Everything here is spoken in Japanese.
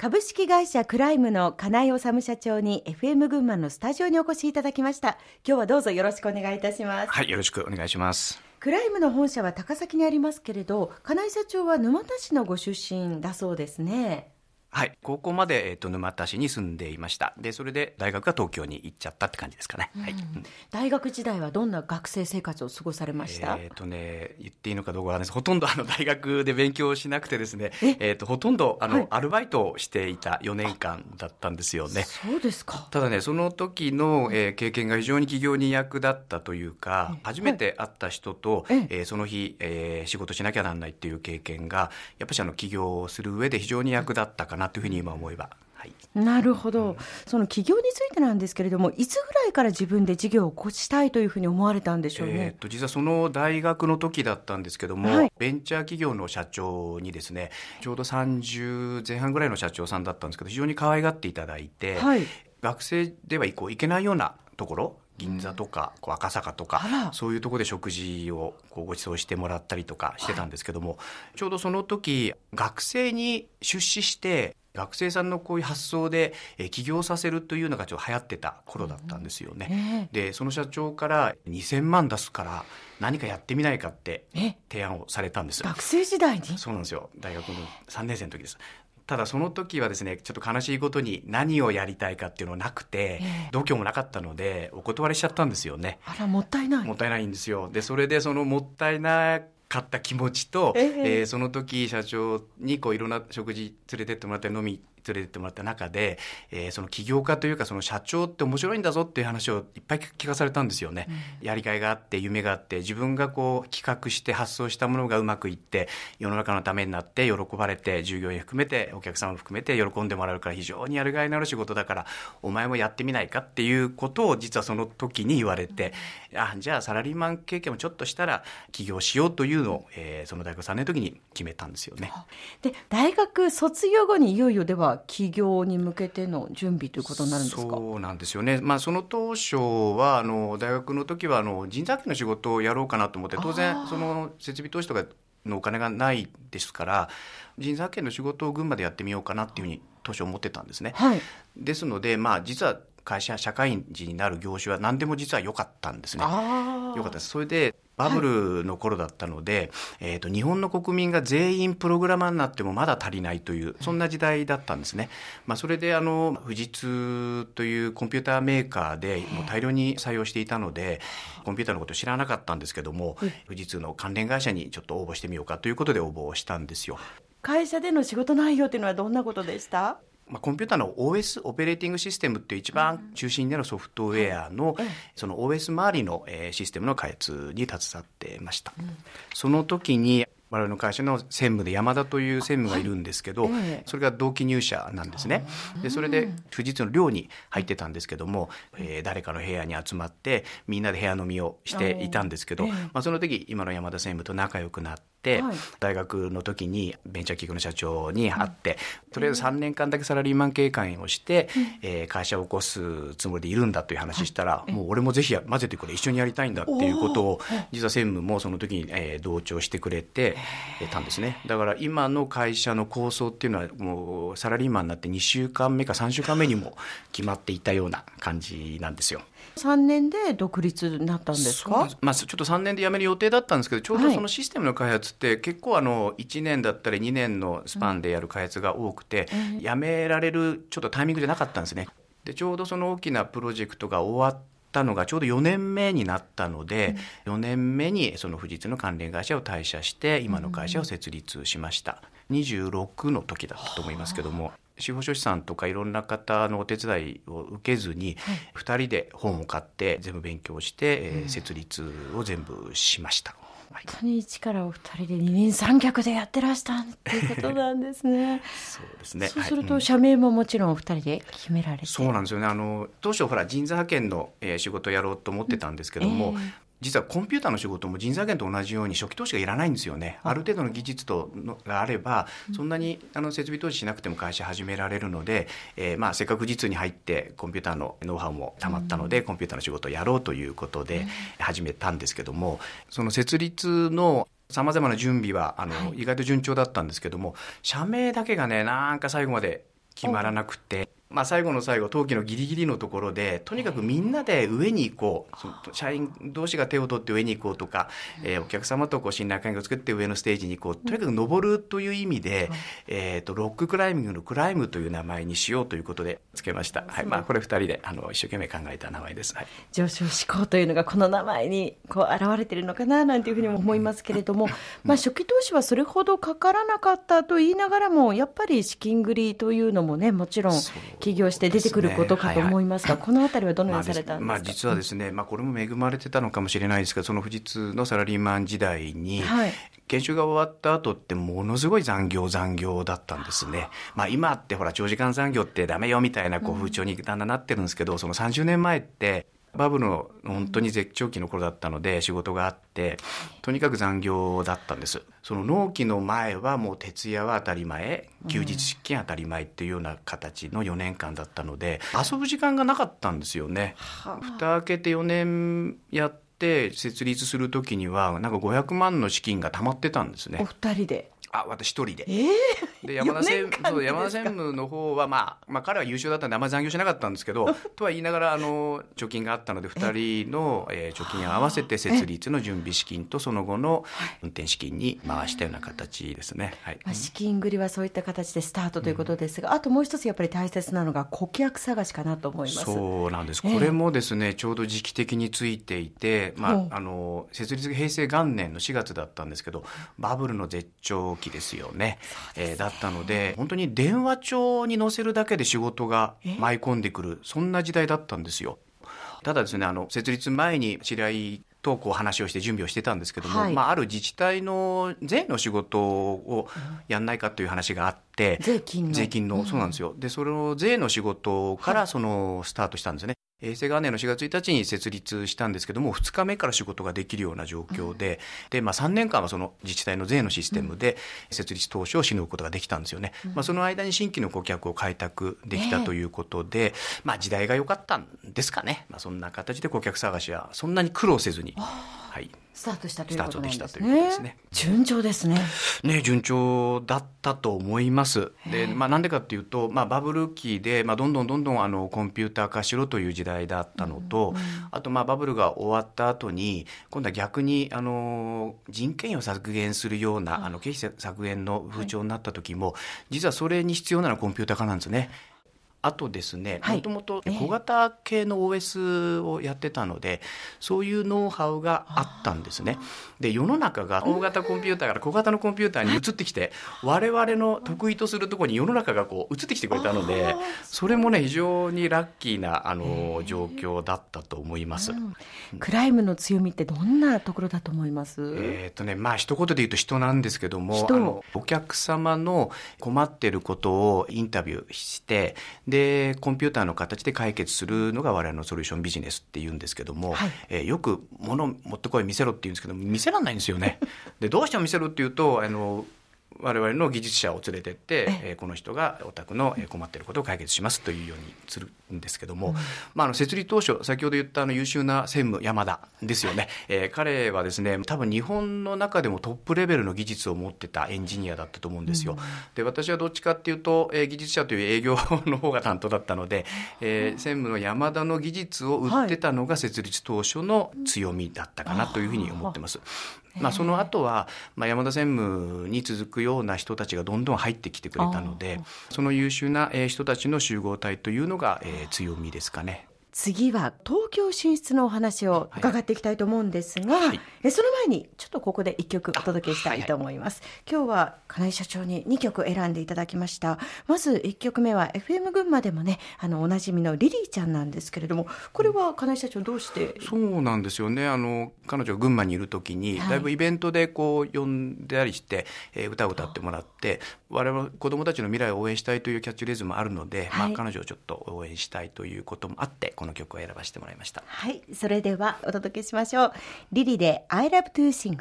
株式会社クライムの金井治社長に FM 群馬のスタジオにお越しいただきました。今日はどうぞよろしくお願いいたします。はいよろしくお願いします。クライムの本社は高崎にありますけれど金井社長は沼田市のご出身だそうですねはい、高校まで、えーと、沼田市に住んでいました。でそれで大学が東京に行っちゃったって感じですかね、はい、大学時代はどんな学生生活を過ごされました？えっ、ー、とね言っていいのかどうかはです。ほとんどあの大学で勉強しなくてですね。え？ーと、ほとんどあの、はい、アルバイトをしていた4年間だったんですよね。そうですか。ただねその時の、えー、経験が非常に企業に役立ったというか初めて会った人と、はい、えー、その日、えー、仕事しなきゃなんないっていう経験がやっぱりあの起業をする上で非常に役立ったかなというふうに今思いば。はい、なるほど、うん、その起業についてなんですけれども、いつぐらいから自分で事業を起こしたいというふうに思われたんでしょうね、えー、と実はその大学の時だったんですけども、はい、ベンチャー企業の社長にですね、ちょうど30前半ぐらいの社長さんだったんですけど、非常に可愛がっていただいて、はい、学生ではこう行けないようなところ、銀座とかこう赤坂とかそういうところで食事をこうご馳走してもらったりとかしてたんですけども、はい、ちょうどその時学生に出資して学生さんのこういう発想で、え起業させるというのがちょっと流行ってた頃だったんですよね。でその社長から2000万出すから何かやってみないかって提案をされたんです学生時代に？そうなんですよ。大学の3年生の時ですただその時はですねちょっと悲しいことに何をやりたいかっていうのなくて、えー、度胸もなかったのでお断りしちゃったんですよね。あらもったいない。もったいないんですよ。でそれでそのもったいなかった気持ちと、えー、えー、その時社長にこういろんな食事連れてってもらったり飲み連れてってもらった中で、えー、その起業家というかその社長って面白いんだぞっていう話をいっぱい聞かされたんですよね、うん、やりがいがあって夢があって自分がこう企画して発想したものがうまくいって世の中のためになって喜ばれて従業員含めてお客様含めて喜んでもらえるから非常にやるがいのある仕事だからお前もやってみないかっていうことを実はその時に言われて、うん、あじゃあサラリーマン経験もちょっとしたら起業しようというのを、えー、その大学3年の時に決めたんですよね。で大学卒業後にいよいよでは起業に向けての準備ということになるんですか？そうなんですよね、まあ、その当初はあの大学の時はあの人材系の仕事をやろうかなと思って当然その設備投資とかのお金がないですから人材系の仕事を群馬でやってみようかなっていうふうに当初思ってたんですね。はい、ですので、まあ、実は会社社会人になる業種は何でも実は良かったんですね。良かったです。それでバブルの頃だったので、はい、えーと、日本の国民が全員プログラマーになってもまだ足りないというそんな時代だったんですね。まあ、それであの富士通というコンピューターメーカーでもう大量に採用していたのでコンピューターのことを知らなかったんですけども、富士通の関連会社にちょっと応募してみようかということで応募をしたんですよ。会社での仕事内容というのはどんなことでした？まあ、コンピューターの OS オペレーティングシステムっていう一番中心でのソフトウェアの、その OS 周りのシステムの開発に携わってました。その時に我々の会社の専務で山田という専務がいるんですけど、それが同期入社なんですね。でそれで富士通の寮に入ってたんですけども、えー、誰かの部屋に集まってみんなで部屋飲みをしていたんですけど、まあ、その時今の山田専務と仲良くなって。はい、大学の時にベンチャー企業の社長に会って、うん、とりあえず3年間だけサラリーマン経験をして、うん、えー、会社を起こすつもりでいるんだという話したら、はい、もう俺もぜひ混ぜてくれ一緒にやりたいんだっていうことを実は専務もその時に、えー、同調してくれてたんですね。だから今の会社の構想っていうのはもうサラリーマンになって2週間目か3週間目にも決まっていたような感じなんですよ。3年で独立になったんですか？まあ、ちょっと3年で辞める予定だったんですけどちょうどそのシステムの開発って結構あの1年だったり2年のスパンでやる開発が多くて、うん、辞められるちょっとタイミングじゃなかったんですね。でちょうどその大きなプロジェクトが終わったのがちょうど4年目になったので、うん、4年目にその富士通の関連会社を退社して今の会社を設立しました。26の時だったと思いますけども、司法書士さんとかいろんな方のお手伝いを受けずに、はい、2人で本を買って全部勉強して、えー、設立を全部しました。本当に一からお二人で二人三脚でやってらしたっていうことなんですね。そうですね。そうすると、社名ももちろんお二人で決められて、そうなんですよね。あの当初ほら人材派遣の、えー、仕事をやろうと思ってたんですけども、えー、実はコンピューターの仕事も人材源と同じように初期投資がいらないんですよね。あ。る程度の技術とのがあれば、そんなにあの設備投資しなくても会社始められるので、えー、まあせっかく実に入ってコンピューターのノウハウもたまったので、コンピューターの仕事をやろうということで始めたんですけども、その設立のさまざまな準備はあの、意外と順調だったんですけども社名だけがねなんか最後まで決まらなくて、まあ、最後の最後登記のギリギリのところでとにかくみんなで上に行こう。社員同士が手を取って上に行こうとか、えー、お客様とこう信頼関係を作って上のステージに行こう。とにかく登るという意味で、えーと、ロッククライミングのクライムという名前にしようということでつけました、はい。まあ、これ2人であの一生懸命考えた名前です、はい、上昇志向というのがこの名前にこう現れているのかななんていうふうにも思いますけれども、まあ、初期投資はそれほどかからなかったと言いながらもやっぱり資金繰りというのもねもちろん起業して出てくることかと思いますが、はいはい、このあたりはどのようにされたんですか、まあ、実はですね、まあ、これも恵まれてたのかもしれないですけど、その富士通のサラリーマン時代に、はい。研修が終わった後ってものすごい残業残業だったんですね。まあ今ってほら長時間残業ってダメよみたいなこう風潮にだんだんなってるんですけど、その30年前ってバブルの本当に絶頂期の頃だったので仕事があってとにかく残業だったんです。その納期の前はもう徹夜は当たり前休日出勤当たり前っていうような形の4年間だったので遊ぶ時間がなかったんですよね。蓋開けて4年やって設立する時にはなんか500万の資金が溜まってたんですねお二人であ私一人で。えー、で山田専務山田専務の方は、まあ、まあ彼は優秀だったんであんまり残業しなかったんですけどとは言いながらあの貯金があったので2人の、えー、貯金を合わせて設立の準備資金とその後の運転資金に回したような形ですね。はい、まあ、資金繰りはそういった形でスタートということですが、うん、あともう一つやっぱり大切なのが顧客探しかなと思います。そうなんです。これもですね、ちょうど時期的についていて、まああの設立平成元年の4月だったんですけど、バブルの絶頂期ですよね。えー、だったので本当に電話帳に載せるだけで仕事が舞い込んでくるそんな時代だったんですよ。ただですねあの設立前に知り合いとこう話をして準備をしてたんですけども、はい、まあ、ある自治体の税の仕事をやんないかという話があって、税金の。税金の、そうなんですよ。でその税の仕事からそのスタートしたんですよね。平成元年の4月1日に設立したんですけども2日目から仕事ができるような状況でうん、でまあ、3年間はその自治体の税のシステムで設立当初をしのぐことができたんですよね、うん、まあ、その間に新規の顧客を開拓できたということで、まあ、時代が良かったんですかね、まあ、そんな形で顧客探しはそんなに苦労せずに。はいスタートしたということなんですね。ね順調ですね。ね順調だったと思います。で、まあなんでかっていうと、まあバブル期でまあどんどんどんどんあのコンピューター化しろという時代だったのと、うんうん、あとまあバブルが終わった後に今度は逆にあの人件費を削減するようなあの経費削減の風潮になった時も、実はそれに必要なのはコンピューター化なんですね。あとですね、もともと小型系の OS をやってたので、そういうノウハウがあったんですね。で、世の中が大型コンピューターから小型のコンピューターに移ってきて、我々の得意とするところに世の中がこう移ってきてくれたので、それもね、非常にラッキーな、あの、状況だったと思います。クライムの強みってどんなところだと思います？えっ、とね、まあ、一言で言うと人なんですけども、あの、お客様の困ってることをインタビューして、で、コンピューターの形で解決するのが我々のソリューションビジネスっていうんですけども、はい、えー、よく物持ってこい見せろって言うんですけど、見せらんないんですよね。で、どうしても見せろっていうと、あの、我々の技術者を連れてって、えこの人がお宅の困っていることを解決しますというようにするんですけども、うん、まあ、あの設立当初先ほど言ったあの優秀な専務山田ですよね、えー、彼はですね多分日本の中でもトップレベルの技術を持ってたエンジニアだったと思うんですよ。うん、で私はどっちかっていうと、えー、技術者という営業の方が担当だったので、えー、専務の山田の技術を売ってたのが設立当初の強みだったかなというふうに思ってます。まあ、その後は、まあ、山田専務に続くような人たちがどんどん入ってきてくれたのでその優秀な人たちの集合体というのが強みですかね。次は東京進出のお話を伺っていきたいと思うんですが、はい、えその前にちょっとここで一曲お届けしたいと思います、はい。はい、今日は金井社長に2曲選んでいただきました。まず1曲目は FM 群馬でもねあのおなじみのリリーちゃんなんですけれどもこれは金井社長どうして？そうなんですよね。あの彼女が群馬にいる時に、だいぶイベントでこう呼んだりして、えー、歌を歌ってもらって我々子どもたちの未来を応援したいというキャッチレーズもあるので、まあ、彼女をちょっと応援したいということもあってこの曲を選ばせてもらいました。はいそれではお届けしましょう。リリで I love to sing